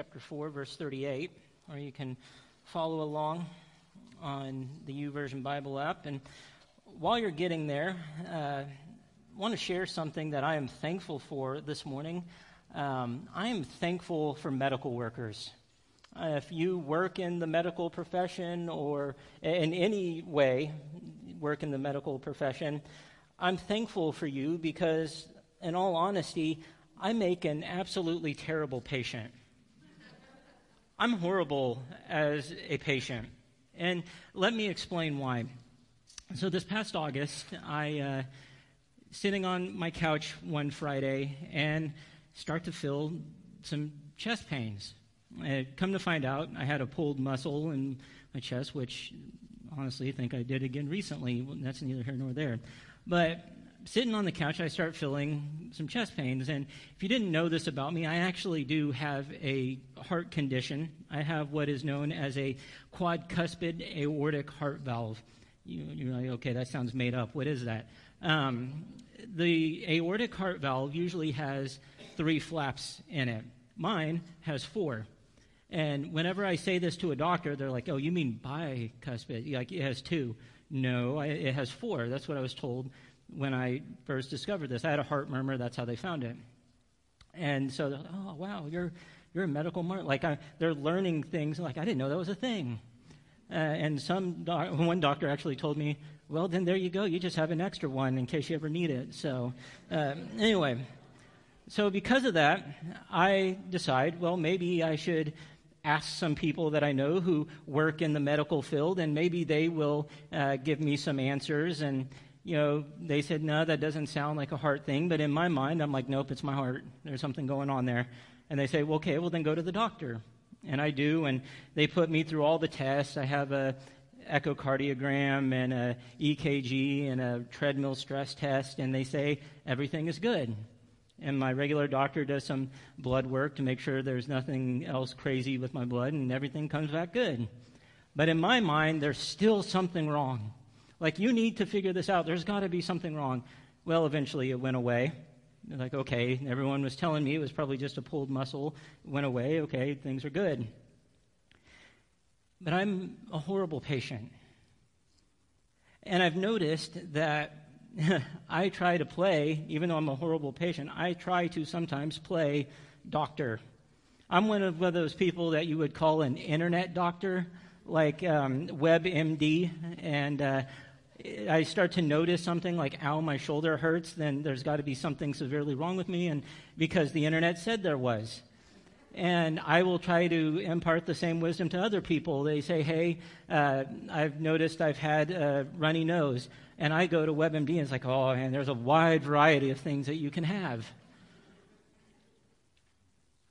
chapter 4, verse 38, or you can follow along on the YouVersion Bible app. And while you're getting there, uh, I want to share something that I am thankful for this morning. Um, I am thankful for medical workers. Uh, if you work in the medical profession or in any way work in the medical profession, I'm thankful for you because, in all honesty, I make an absolutely terrible patient. I'm horrible as a patient. And let me explain why. So, this past August, I, uh, sitting on my couch one Friday and start to feel some chest pains. I come to find out I had a pulled muscle in my chest, which honestly I think I did again recently. That's neither here nor there. But sitting on the couch, I start feeling some chest pains. And if you didn't know this about me, I actually do have a heart condition. I have what is known as a quadcuspid aortic heart valve. You, are like, okay, that sounds made up. What is that? Um, the aortic heart valve usually has three flaps in it. Mine has four. And whenever I say this to a doctor, they're like, oh, you mean bicuspid? Like, it has two. No, it has four. That's what I was told when I first discovered this. I had a heart murmur. That's how they found it. And so, like, oh wow, you're you're a medical mark. Like I, they're learning things. Like I didn't know that was a thing. Uh, and some doc- one doctor actually told me, well, then there you go. You just have an extra one in case you ever need it. So uh, anyway, so because of that, I decide, well, maybe I should ask some people that I know who work in the medical field, and maybe they will uh, give me some answers and you know, they said, no, that doesn't sound like a heart thing. But in my mind, I'm like, nope, it's my heart. There's something going on there. And they say, well, okay, well, then go to the doctor. And I do. And they put me through all the tests. I have a echocardiogram and a EKG and a treadmill stress test. And they say everything is good. And my regular doctor does some blood work to make sure there's nothing else crazy with my blood and everything comes back good. But in my mind, there's still something wrong. Like, you need to figure this out. There's got to be something wrong. Well, eventually it went away. like, okay, everyone was telling me it was probably just a pulled muscle. It went away. Okay, things are good. But I'm a horrible patient. And I've noticed that I try to play, even though I'm a horrible patient, I try to sometimes play doctor. I'm one of, those people that you would call an internet doctor, like um, WebMD. And uh, I start to notice something like, ow, my shoulder hurts, then there's got to be something severely wrong with me, and because the internet said there was. And I will try to impart the same wisdom to other people. They say, hey, uh, I've noticed I've had a runny nose. And I go to WebMD and it's like, oh, man, there's a wide variety of things that you can have.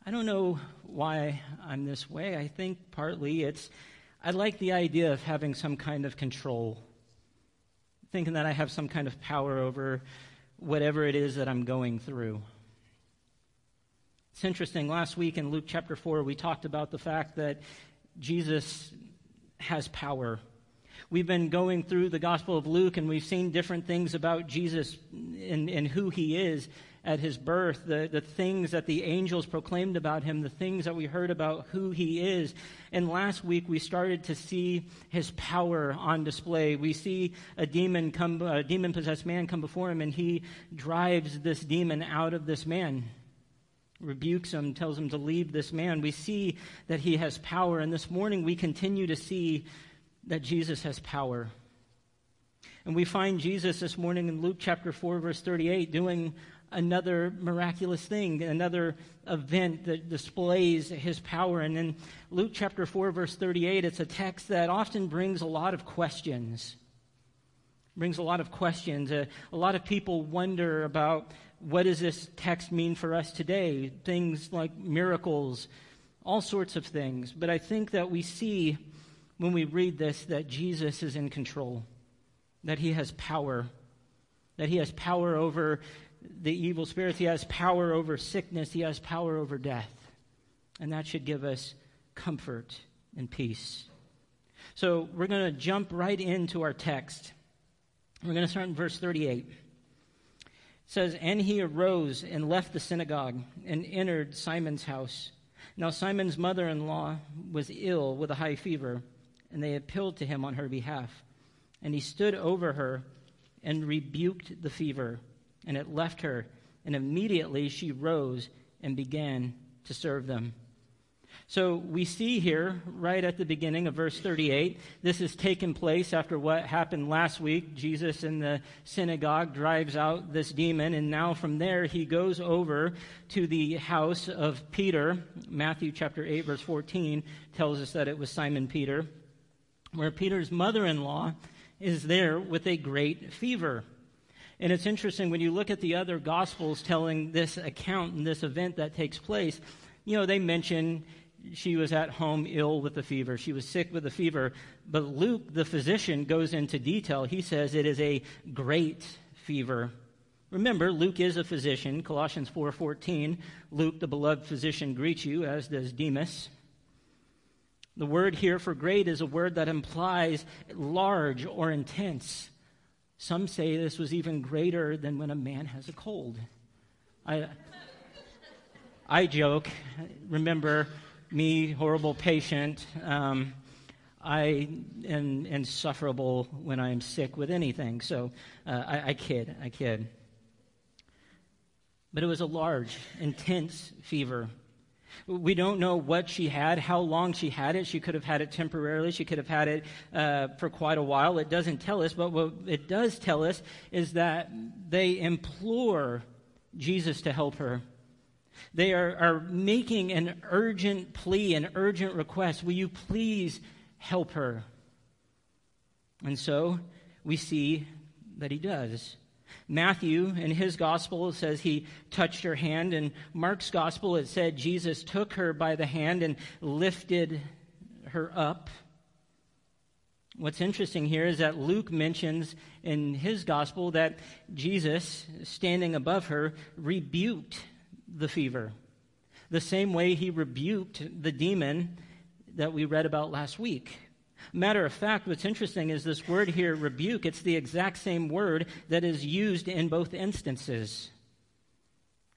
I don't know why I'm this way. I think partly it's, I like the idea of having some kind of control thinking that I have some kind of power over whatever it is that I'm going through. It's interesting. Last week in Luke chapter 4, we talked about the fact that Jesus has power. We've been going through the Gospel of Luke and we've seen different things about Jesus and, and who he is at his birth, the, the things that the angels proclaimed about him, the things that we heard about who he is. And last week we started to see his power on display. We see a demon come, a demon possessed man come before him and he drives this demon out of this man. Rebukes him, tells him to leave this man. We see that he has power. And this morning we continue to see that Jesus has power. And we find Jesus this morning in Luke chapter 4, verse 38, doing another miraculous thing, another event that displays his power. And in Luke chapter 4, verse 38, it's a text that often brings a lot of questions. Brings a lot of questions. Uh, a lot of people wonder about what does this text mean for us today? Things like miracles, all sorts of things. But I think that we see when we read this that Jesus is in control, that he has power, that he has power over the evil spirits. He has power over sickness. He has power over death. And that should give us comfort and peace. So we're going to jump right into our text. We're going to start in verse 38. It says, And he arose and left the synagogue and entered Simon's house. Now, Simon's mother in law was ill with a high fever, and they appealed to him on her behalf. And he stood over her and rebuked the fever, and it left her. And immediately she rose and began to serve them. So we see here, right at the beginning of verse 38, this has taken place after what happened last week. Jesus in the synagogue drives out this demon, and now from there he goes over to the house of Peter. Matthew chapter 8, verse 14 tells us that it was Simon Peter, where Peter's mother in law is there with a great fever. And it's interesting when you look at the other gospels telling this account and this event that takes place, you know, they mention she was at home ill with a fever. She was sick with a fever. But Luke, the physician, goes into detail. He says it is a great fever. Remember, Luke is a physician. Colossians 4:14, Luke, the beloved physician, greets you, as does Demas. The word here for great is a word that implies large or intense. Some say this was even greater than when a man has a cold. I, I joke. Remember, me, horrible patient. Um, I am insufferable when I am sick with anything. So uh, I, I kid, I kid. But it was a large, intense fever. We don't know what she had, how long she had it. She could have had it temporarily. She could have had it uh, for quite a while. It doesn't tell us, but what it does tell us is that they implore Jesus to help her. They are, are making an urgent plea, an urgent request. Will you please help her? And so we see that he does. Matthew, in his gospel, says he touched her hand. In Mark's gospel, it said Jesus took her by the hand and lifted her up. What's interesting here is that Luke mentions in his gospel that Jesus, standing above her, rebuked the fever, the same way he rebuked the demon that we read about last week. Matter of fact, what's interesting is this word here, rebuke, it's the exact same word that is used in both instances.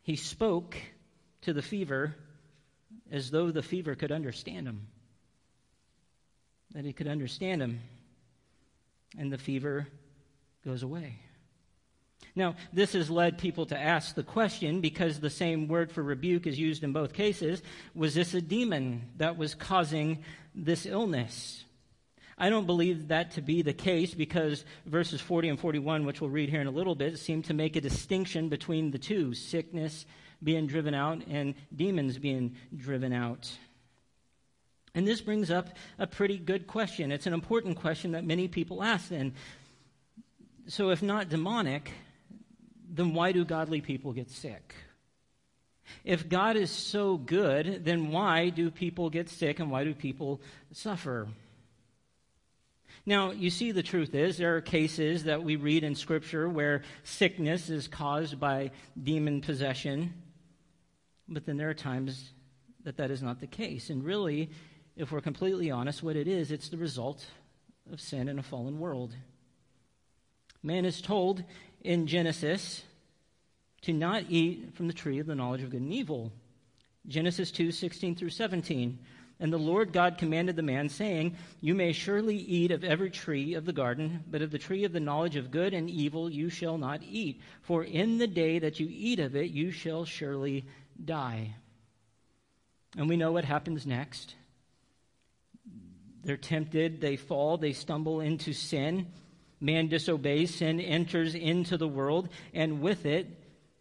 He spoke to the fever as though the fever could understand him, that he could understand him, and the fever goes away. Now, this has led people to ask the question because the same word for rebuke is used in both cases. Was this a demon that was causing this illness? I don't believe that to be the case because verses 40 and 41, which we'll read here in a little bit, seem to make a distinction between the two sickness being driven out and demons being driven out. And this brings up a pretty good question. It's an important question that many people ask then. So, if not demonic, then why do godly people get sick? If God is so good, then why do people get sick and why do people suffer? Now, you see, the truth is, there are cases that we read in Scripture where sickness is caused by demon possession, but then there are times that that is not the case. And really, if we're completely honest, what it is, it's the result of sin in a fallen world. Man is told in Genesis to not eat from the tree of the knowledge of good and evil. Genesis 2 16 through 17. And the Lord God commanded the man, saying, You may surely eat of every tree of the garden, but of the tree of the knowledge of good and evil you shall not eat. For in the day that you eat of it, you shall surely die. And we know what happens next. They're tempted, they fall, they stumble into sin. Man disobeys, sin enters into the world, and with it,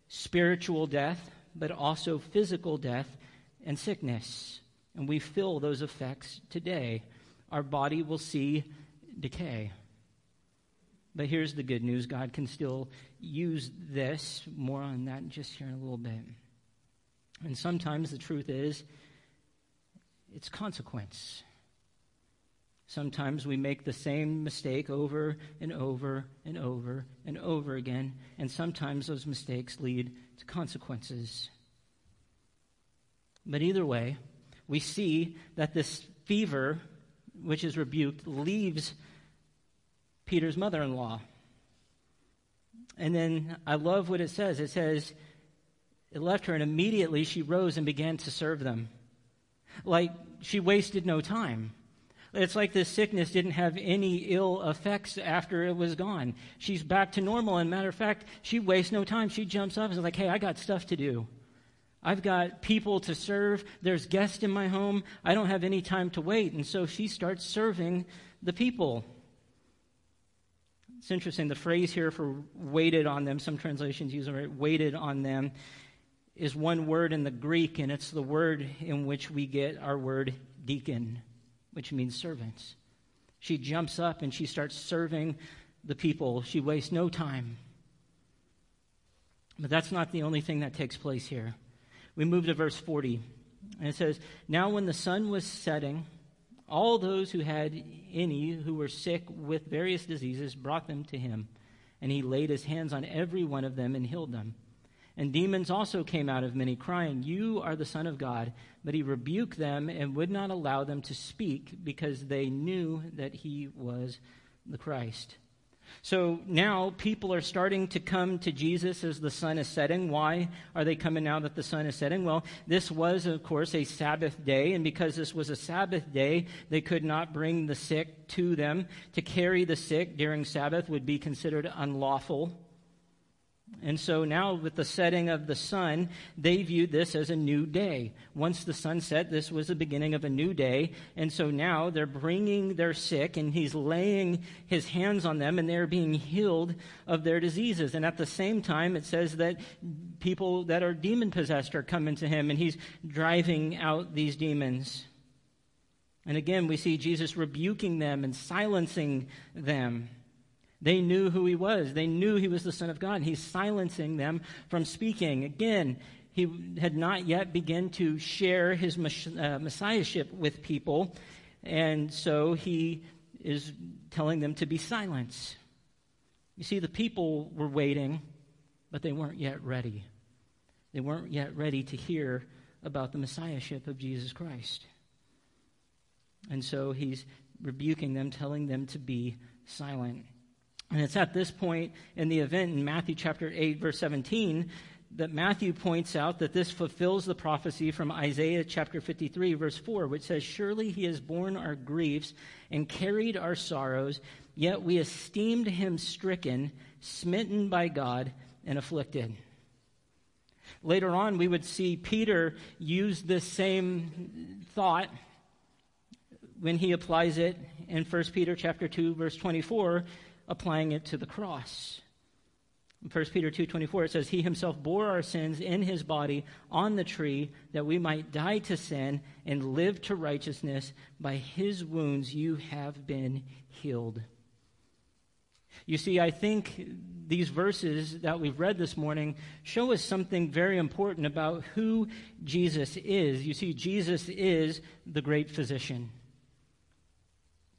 spiritual death, but also physical death and sickness. And we feel those effects today. Our body will see decay. But here's the good news God can still use this. More on that just here in a little bit. And sometimes the truth is, it's consequence. Sometimes we make the same mistake over and over and over and over again, and sometimes those mistakes lead to consequences. But either way, we see that this fever, which is rebuked, leaves Peter's mother in law. And then I love what it says. It says, it left her, and immediately she rose and began to serve them. like she wasted no time. It's like this sickness didn't have any ill effects after it was gone. She's back to normal. And matter of fact, she wastes no time. She jumps up and is like, hey, I got stuff to do. I've got people to serve. There's guests in my home. I don't have any time to wait. And so she starts serving the people. It's interesting. The phrase here for waited on them, some translations use it, waited on them, is one word in the Greek, and it's the word in which we get our word deacon, which means servants. She jumps up and she starts serving the people. She wastes no time. But that's not the only thing that takes place here. We move to verse 40, and it says, Now when the sun was setting, all those who had any who were sick with various diseases brought them to him, and he laid his hands on every one of them and healed them. And demons also came out of many, crying, You are the Son of God. But he rebuked them and would not allow them to speak because they knew that he was the Christ. So now people are starting to come to Jesus as the sun is setting. Why are they coming now that the sun is setting? Well, this was, of course, a Sabbath day, and because this was a Sabbath day, they could not bring the sick to them. To carry the sick during Sabbath would be considered unlawful. And so now, with the setting of the sun, they viewed this as a new day. Once the sun set, this was the beginning of a new day. And so now they're bringing their sick, and he's laying his hands on them, and they're being healed of their diseases. And at the same time, it says that people that are demon possessed are coming to him, and he's driving out these demons. And again, we see Jesus rebuking them and silencing them. They knew who he was. They knew he was the Son of God. He's silencing them from speaking. Again, he had not yet begun to share his uh, messiahship with people. And so he is telling them to be silent. You see, the people were waiting, but they weren't yet ready. They weren't yet ready to hear about the messiahship of Jesus Christ. And so he's rebuking them, telling them to be silent. And it's at this point in the event in Matthew chapter 8, verse 17, that Matthew points out that this fulfills the prophecy from Isaiah chapter 53, verse 4, which says, Surely he has borne our griefs and carried our sorrows, yet we esteemed him stricken, smitten by God, and afflicted. Later on, we would see Peter use this same thought when he applies it in 1 Peter chapter 2, verse 24 applying it to the cross. In 1 Peter 2:24 it says he himself bore our sins in his body on the tree that we might die to sin and live to righteousness by his wounds you have been healed. You see, I think these verses that we've read this morning show us something very important about who Jesus is. You see, Jesus is the great physician.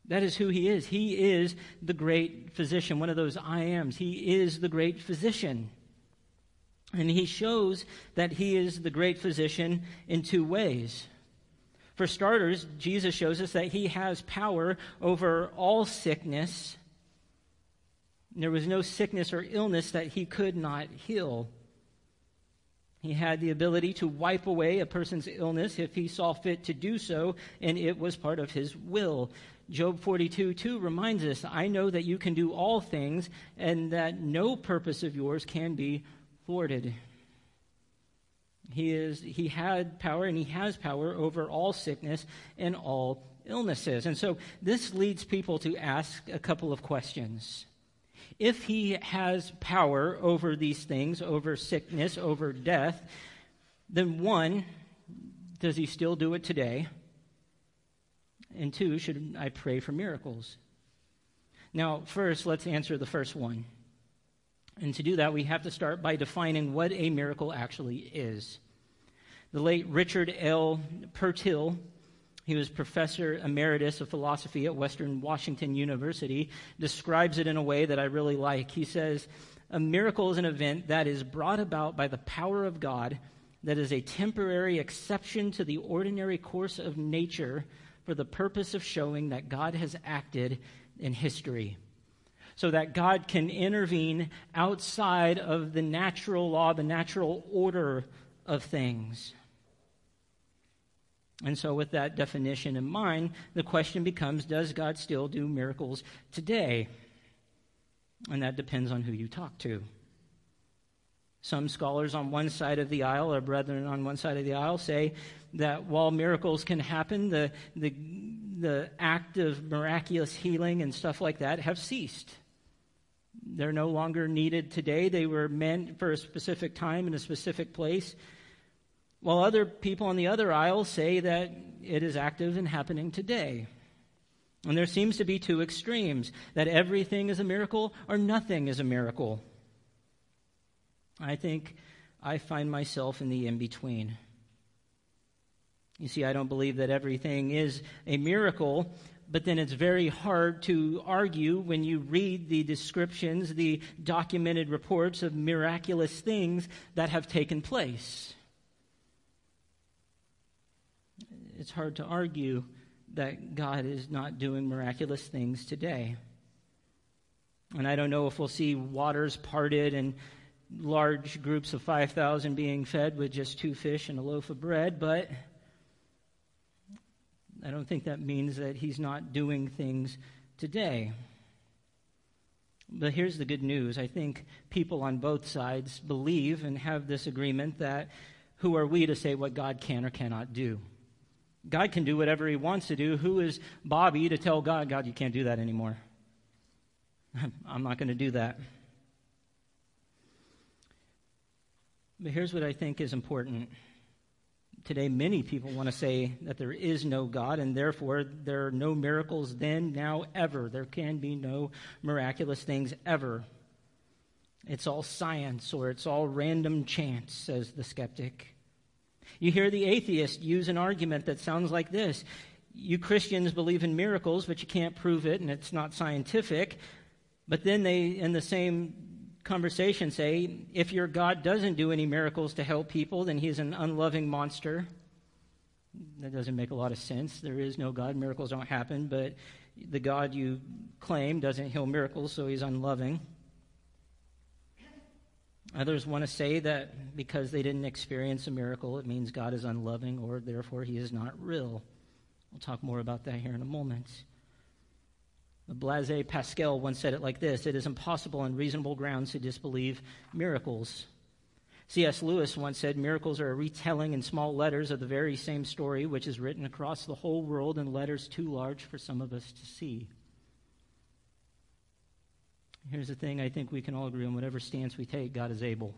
That is who he is. He is the great physician, one of those I ams. He is the great physician. And he shows that he is the great physician in two ways. For starters, Jesus shows us that he has power over all sickness. There was no sickness or illness that he could not heal. He had the ability to wipe away a person's illness if he saw fit to do so, and it was part of his will. Job 42 2 reminds us, I know that you can do all things, and that no purpose of yours can be thwarted. He, is, he had power, and he has power over all sickness and all illnesses. And so this leads people to ask a couple of questions. If he has power over these things, over sickness, over death, then one, does he still do it today? And two, should I pray for miracles? Now, first, let's answer the first one. And to do that, we have to start by defining what a miracle actually is. The late Richard L. Purtill, he was professor emeritus of philosophy at Western Washington University, describes it in a way that I really like. He says, A miracle is an event that is brought about by the power of God, that is a temporary exception to the ordinary course of nature for the purpose of showing that God has acted in history. So that God can intervene outside of the natural law, the natural order of things. And so, with that definition in mind, the question becomes Does God still do miracles today? And that depends on who you talk to. Some scholars on one side of the aisle, or brethren on one side of the aisle, say that while miracles can happen, the, the, the act of miraculous healing and stuff like that have ceased. They're no longer needed today. They were meant for a specific time in a specific place. While other people on the other aisle say that it is active and happening today. And there seems to be two extremes that everything is a miracle or nothing is a miracle. I think I find myself in the in between. You see, I don't believe that everything is a miracle, but then it's very hard to argue when you read the descriptions, the documented reports of miraculous things that have taken place. It's hard to argue that God is not doing miraculous things today. And I don't know if we'll see waters parted and large groups of 5,000 being fed with just two fish and a loaf of bread, but I don't think that means that he's not doing things today. But here's the good news. I think people on both sides believe and have this agreement that who are we to say what God can or cannot do? God can do whatever he wants to do. Who is Bobby to tell God, God, you can't do that anymore? I'm not going to do that. But here's what I think is important. Today, many people want to say that there is no God, and therefore there are no miracles then, now, ever. There can be no miraculous things ever. It's all science or it's all random chance, says the skeptic. You hear the atheist use an argument that sounds like this You Christians believe in miracles, but you can't prove it, and it's not scientific. But then they, in the same conversation say if your God doesn't do any miracles to help people, then he's an unloving monster. That doesn't make a lot of sense. There is no God. Miracles don't happen, but the God you claim doesn't heal miracles, so he's unloving. Others want to say that because they didn't experience a miracle, it means God is unloving or therefore he is not real. We'll talk more about that here in a moment. Blaise Pascal once said it like this It is impossible on reasonable grounds to disbelieve miracles. C.S. Lewis once said miracles are a retelling in small letters of the very same story, which is written across the whole world in letters too large for some of us to see. Here's the thing I think we can all agree on whatever stance we take, God is able.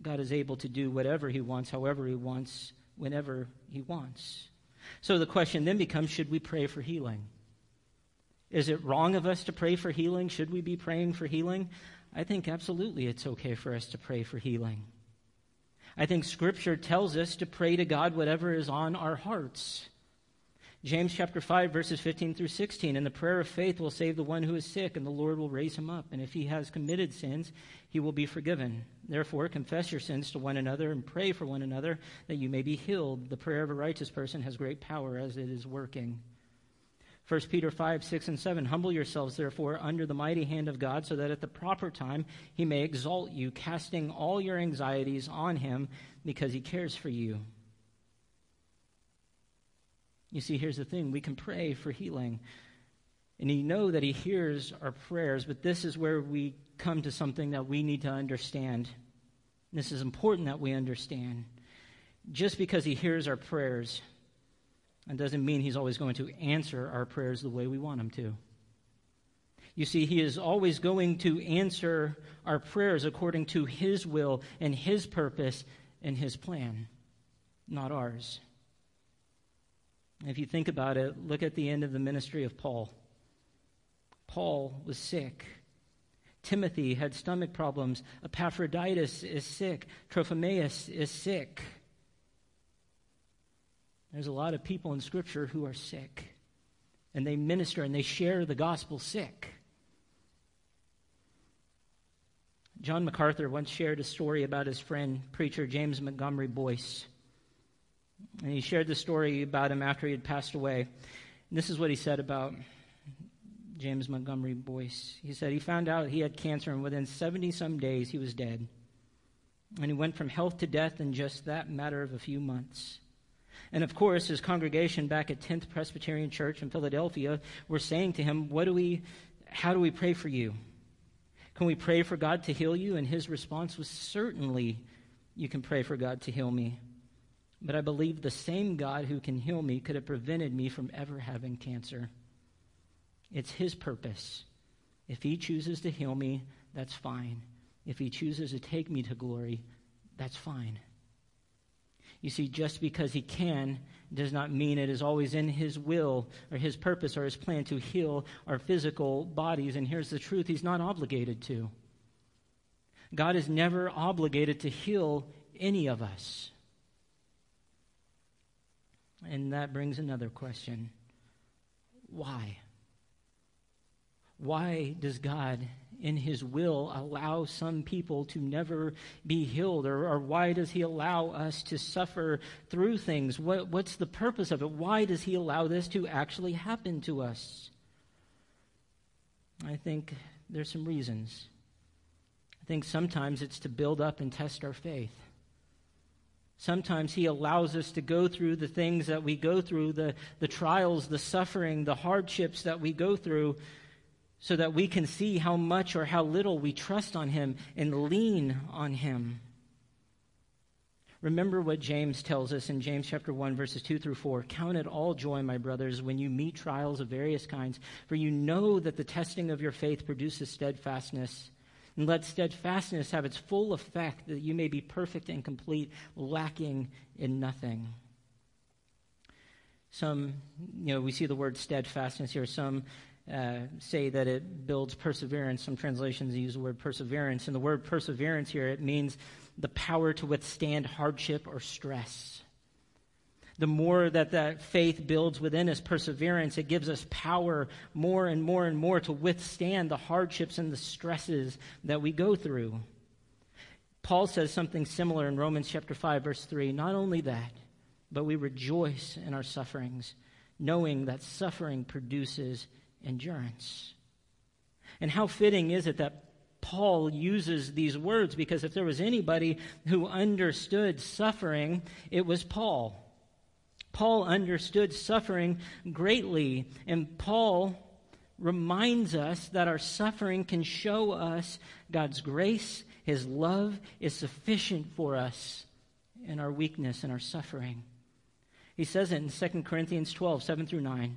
God is able to do whatever He wants, however He wants, whenever He wants. So the question then becomes should we pray for healing? Is it wrong of us to pray for healing? Should we be praying for healing? I think absolutely it's okay for us to pray for healing. I think Scripture tells us to pray to God whatever is on our hearts. James chapter 5, verses 15 through 16. And the prayer of faith will save the one who is sick, and the Lord will raise him up. And if he has committed sins, he will be forgiven. Therefore, confess your sins to one another and pray for one another that you may be healed. The prayer of a righteous person has great power as it is working. 1 Peter 5, 6, and 7. Humble yourselves, therefore, under the mighty hand of God, so that at the proper time he may exalt you, casting all your anxieties on him because he cares for you. You see, here's the thing we can pray for healing. And you know that he hears our prayers, but this is where we come to something that we need to understand. This is important that we understand. Just because he hears our prayers and doesn't mean he's always going to answer our prayers the way we want him to. You see, he is always going to answer our prayers according to his will and his purpose and his plan, not ours. If you think about it, look at the end of the ministry of Paul. Paul was sick. Timothy had stomach problems. Epaphroditus is sick. Trophimus is sick. There's a lot of people in Scripture who are sick, and they minister and they share the gospel sick. John MacArthur once shared a story about his friend, preacher James Montgomery Boice. And he shared the story about him after he had passed away. And this is what he said about James Montgomery Boice. He said he found out he had cancer, and within 70 some days he was dead. And he went from health to death in just that matter of a few months. And of course, his congregation back at 10th Presbyterian Church in Philadelphia were saying to him, What do we, how do we pray for you? Can we pray for God to heal you? And his response was, Certainly, you can pray for God to heal me. But I believe the same God who can heal me could have prevented me from ever having cancer. It's his purpose. If he chooses to heal me, that's fine. If he chooses to take me to glory, that's fine. You see, just because he can does not mean it is always in his will or his purpose or his plan to heal our physical bodies. And here's the truth he's not obligated to. God is never obligated to heal any of us. And that brings another question why? Why does God, in His will, allow some people to never be healed? Or, or why does He allow us to suffer through things? What, what's the purpose of it? Why does He allow this to actually happen to us? I think there's some reasons. I think sometimes it's to build up and test our faith. Sometimes He allows us to go through the things that we go through, the, the trials, the suffering, the hardships that we go through, so that we can see how much or how little we trust on Him and lean on Him. Remember what James tells us in James chapter 1 verses 2 through 4. Count it all joy, my brothers, when you meet trials of various kinds, for you know that the testing of your faith produces steadfastness. And let steadfastness have its full effect, that you may be perfect and complete, lacking in nothing. Some, you know, we see the word steadfastness here. Some uh, say that it builds perseverance. Some translations use the word perseverance. And the word perseverance here, it means the power to withstand hardship or stress the more that that faith builds within us perseverance, it gives us power more and more and more to withstand the hardships and the stresses that we go through. Paul says something similar in Romans chapter 5 verse 3. Not only that, but we rejoice in our sufferings, knowing that suffering produces endurance. And how fitting is it that Paul uses these words because if there was anybody who understood suffering, it was Paul. Paul understood suffering greatly, and Paul reminds us that our suffering can show us God's grace, His love is sufficient for us in our weakness and our suffering. He says it in 2 Corinthians 12, 7 through 9.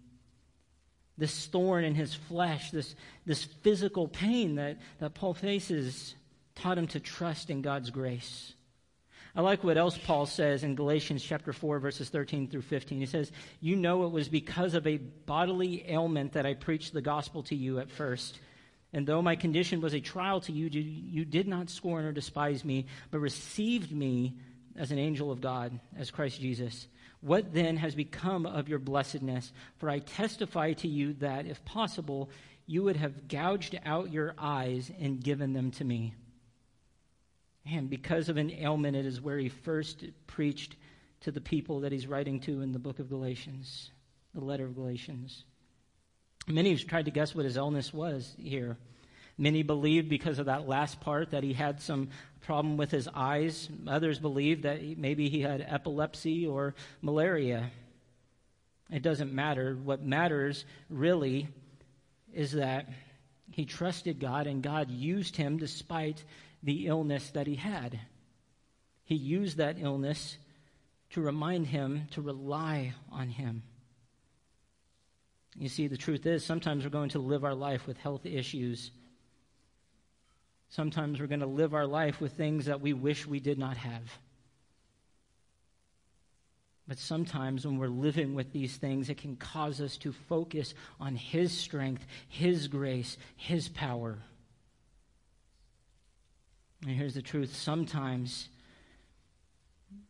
this thorn in his flesh, this, this physical pain that, that Paul faces, taught him to trust in God's grace. I like what else Paul says in Galatians chapter 4 verses 13 through 15. He says, "You know it was because of a bodily ailment that I preached the gospel to you at first. And though my condition was a trial to you, you did not scorn or despise me, but received me as an angel of God, as Christ Jesus." What then has become of your blessedness? For I testify to you that, if possible, you would have gouged out your eyes and given them to me. And because of an ailment, it is where he first preached to the people that he's writing to in the book of Galatians, the letter of Galatians. Many have tried to guess what his illness was here. Many believe because of that last part that he had some problem with his eyes. Others believe that maybe he had epilepsy or malaria. It doesn't matter. What matters really is that he trusted God and God used him despite the illness that he had. He used that illness to remind him to rely on him. You see, the truth is, sometimes we're going to live our life with health issues Sometimes we're going to live our life with things that we wish we did not have. But sometimes when we're living with these things, it can cause us to focus on His strength, His grace, His power. And here's the truth sometimes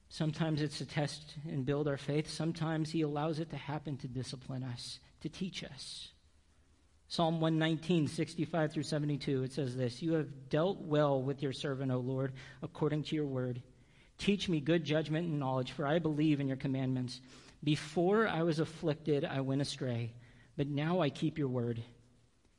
Sometimes it's to test and build our faith. Sometimes He allows it to happen to discipline us, to teach us. Psalm 119, 65 through 72, it says this You have dealt well with your servant, O Lord, according to your word. Teach me good judgment and knowledge, for I believe in your commandments. Before I was afflicted, I went astray, but now I keep your word.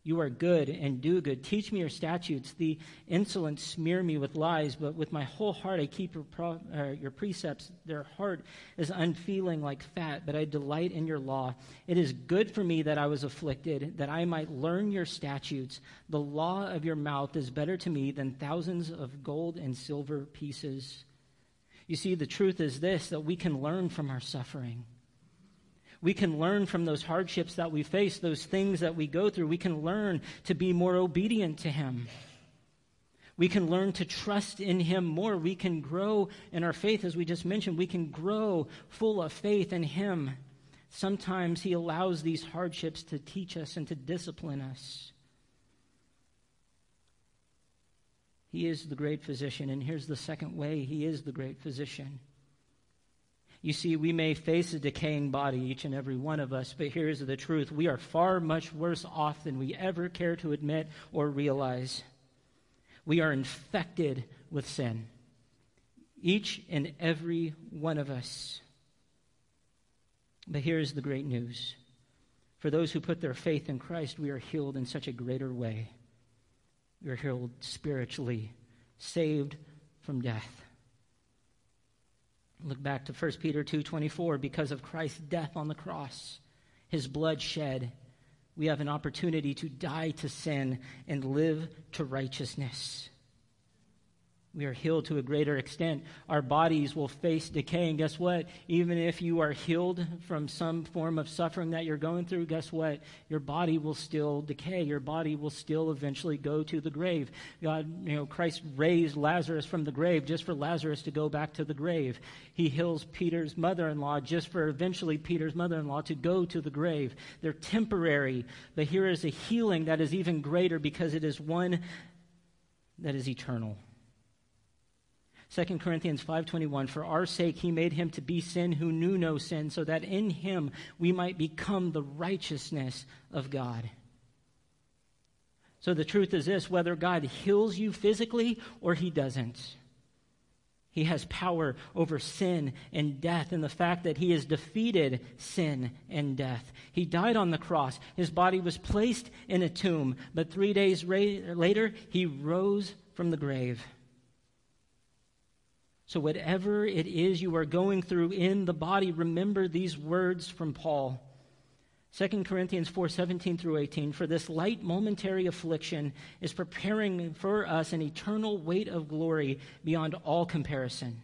You are good and do good. Teach me your statutes. The insolent smear me with lies, but with my whole heart I keep your, pro, uh, your precepts. Their heart is unfeeling like fat, but I delight in your law. It is good for me that I was afflicted, that I might learn your statutes. The law of your mouth is better to me than thousands of gold and silver pieces. You see, the truth is this that we can learn from our suffering. We can learn from those hardships that we face, those things that we go through. We can learn to be more obedient to Him. We can learn to trust in Him more. We can grow in our faith, as we just mentioned. We can grow full of faith in Him. Sometimes He allows these hardships to teach us and to discipline us. He is the great physician. And here's the second way He is the great physician. You see, we may face a decaying body, each and every one of us, but here's the truth. We are far much worse off than we ever care to admit or realize. We are infected with sin. Each and every one of us. But here's the great news. For those who put their faith in Christ, we are healed in such a greater way. We are healed spiritually, saved from death. Look back to 1 Peter 2:24 because of Christ's death on the cross, his blood shed, we have an opportunity to die to sin and live to righteousness. We are healed to a greater extent. Our bodies will face decay. And guess what? Even if you are healed from some form of suffering that you're going through, guess what? Your body will still decay. Your body will still eventually go to the grave. God, you know, Christ raised Lazarus from the grave just for Lazarus to go back to the grave. He heals Peter's mother in law just for eventually Peter's mother in law to go to the grave. They're temporary, but here is a healing that is even greater because it is one that is eternal. 2 Corinthians 5:21 For our sake he made him to be sin who knew no sin so that in him we might become the righteousness of God. So the truth is this whether God heals you physically or he doesn't. He has power over sin and death, and the fact that he has defeated sin and death. He died on the cross. His body was placed in a tomb, but three days later, he rose from the grave. So, whatever it is you are going through in the body, remember these words from Paul. 2 Corinthians 4 17 through 18. For this light momentary affliction is preparing for us an eternal weight of glory beyond all comparison.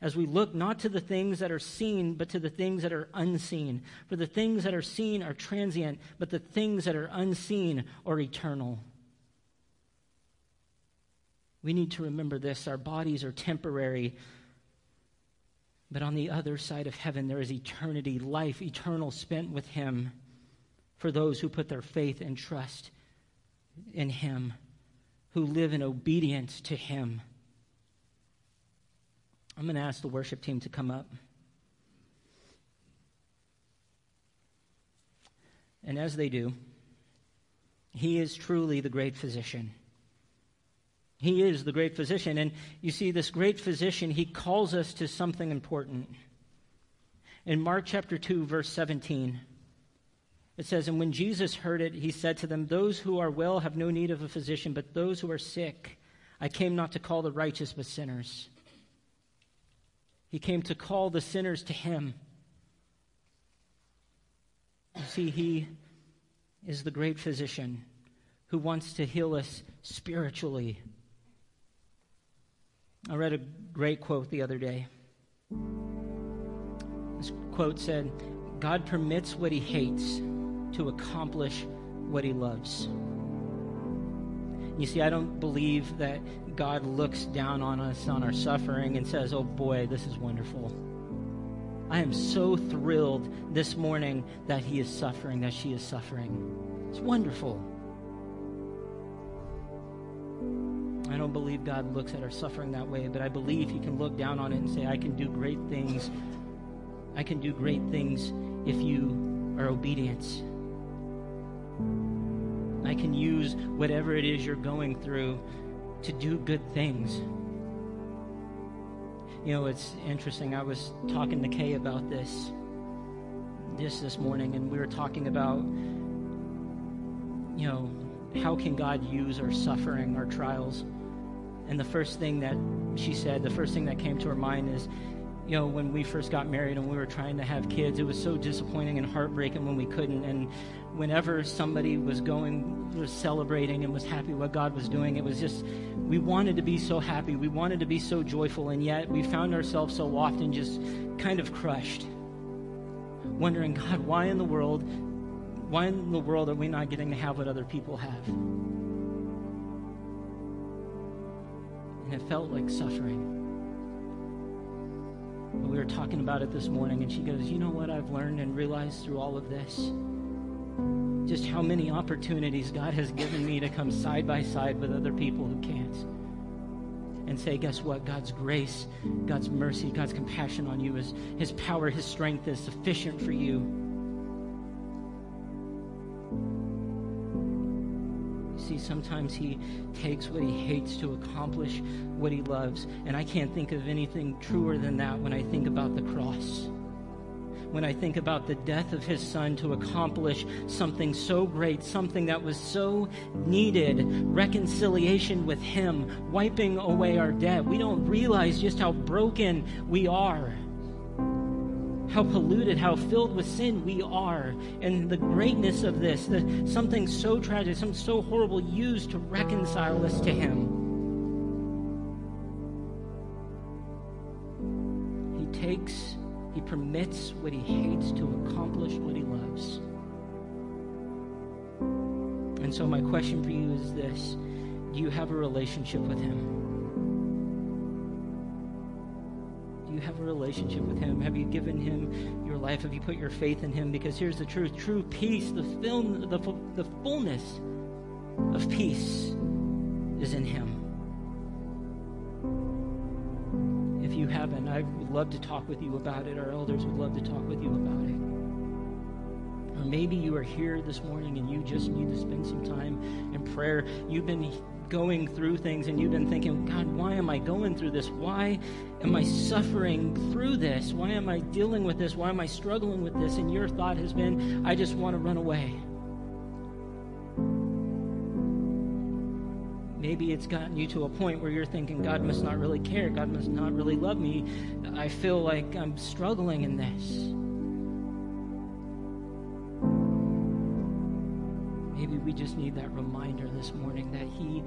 As we look not to the things that are seen, but to the things that are unseen. For the things that are seen are transient, but the things that are unseen are eternal. We need to remember this. Our bodies are temporary. But on the other side of heaven, there is eternity, life eternal spent with Him for those who put their faith and trust in Him, who live in obedience to Him. I'm going to ask the worship team to come up. And as they do, He is truly the great physician. He is the great physician. And you see, this great physician, he calls us to something important. In Mark chapter 2, verse 17, it says, And when Jesus heard it, he said to them, Those who are well have no need of a physician, but those who are sick. I came not to call the righteous, but sinners. He came to call the sinners to him. You see, he is the great physician who wants to heal us spiritually I read a great quote the other day. This quote said, God permits what he hates to accomplish what he loves. You see, I don't believe that God looks down on us on our suffering and says, Oh boy, this is wonderful. I am so thrilled this morning that he is suffering, that she is suffering. It's wonderful. Don't believe God looks at our suffering that way, but I believe He can look down on it and say, I can do great things. I can do great things if you are obedient. I can use whatever it is you're going through to do good things. You know, it's interesting. I was talking to Kay about this this this morning, and we were talking about, you know, how can God use our suffering, our trials? And the first thing that she said, the first thing that came to her mind is, you know, when we first got married and we were trying to have kids, it was so disappointing and heartbreaking when we couldn't. And whenever somebody was going, was celebrating and was happy what God was doing, it was just, we wanted to be so happy. We wanted to be so joyful. And yet we found ourselves so often just kind of crushed, wondering, God, why in the world, why in the world are we not getting to have what other people have? And it felt like suffering. We were talking about it this morning, and she goes, You know what I've learned and realized through all of this? Just how many opportunities God has given me to come side by side with other people who can't. And say, guess what? God's grace, God's mercy, God's compassion on you is His power, His strength is sufficient for you. Sometimes he takes what he hates to accomplish what he loves. And I can't think of anything truer than that when I think about the cross. When I think about the death of his son to accomplish something so great, something that was so needed reconciliation with him, wiping away our debt. We don't realize just how broken we are how polluted, how filled with sin we are, and the greatness of this, that something so tragic, something so horrible used to reconcile us to Him. He takes, He permits what He hates to accomplish what He loves. And so, my question for you is this Do you have a relationship with Him? You have a relationship with Him? Have you given Him your life? Have you put your faith in Him? Because here's the truth true peace, the, film, the, the fullness of peace is in Him. If you haven't, I would love to talk with you about it. Our elders would love to talk with you about it. Or maybe you are here this morning and you just need to spend some time in prayer. You've been going through things and you've been thinking, God, why am I going through this? Why am I suffering through this? Why am I dealing with this? Why am I struggling with this? And your thought has been, I just want to run away. Maybe it's gotten you to a point where you're thinking, God must not really care. God must not really love me. I feel like I'm struggling in this. We just need that reminder this morning that He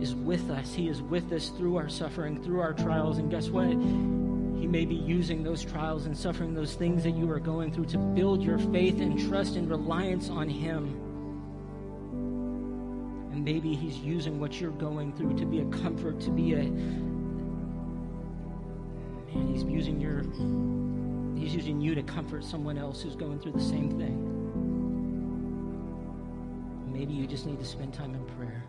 is with us. He is with us through our suffering, through our trials. And guess what? He may be using those trials and suffering, those things that you are going through, to build your faith and trust and reliance on Him. And maybe He's using what you're going through to be a comfort, to be a. Man, He's using your. He's using you to comfort someone else who's going through the same thing. Maybe you just need to spend time in prayer.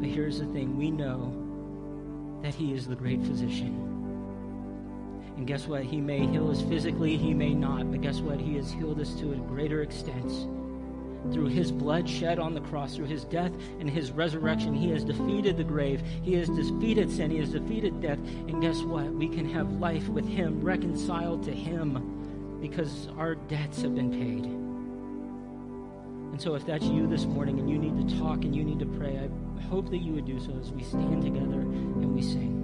But here's the thing we know that He is the great physician. And guess what? He may heal us physically, He may not. But guess what? He has healed us to a greater extent. Through His blood shed on the cross, through His death and His resurrection, He has defeated the grave. He has defeated sin. He has defeated death. And guess what? We can have life with Him, reconciled to Him, because our debts have been paid. And so, if that's you this morning and you need to talk and you need to pray, I hope that you would do so as we stand together and we sing.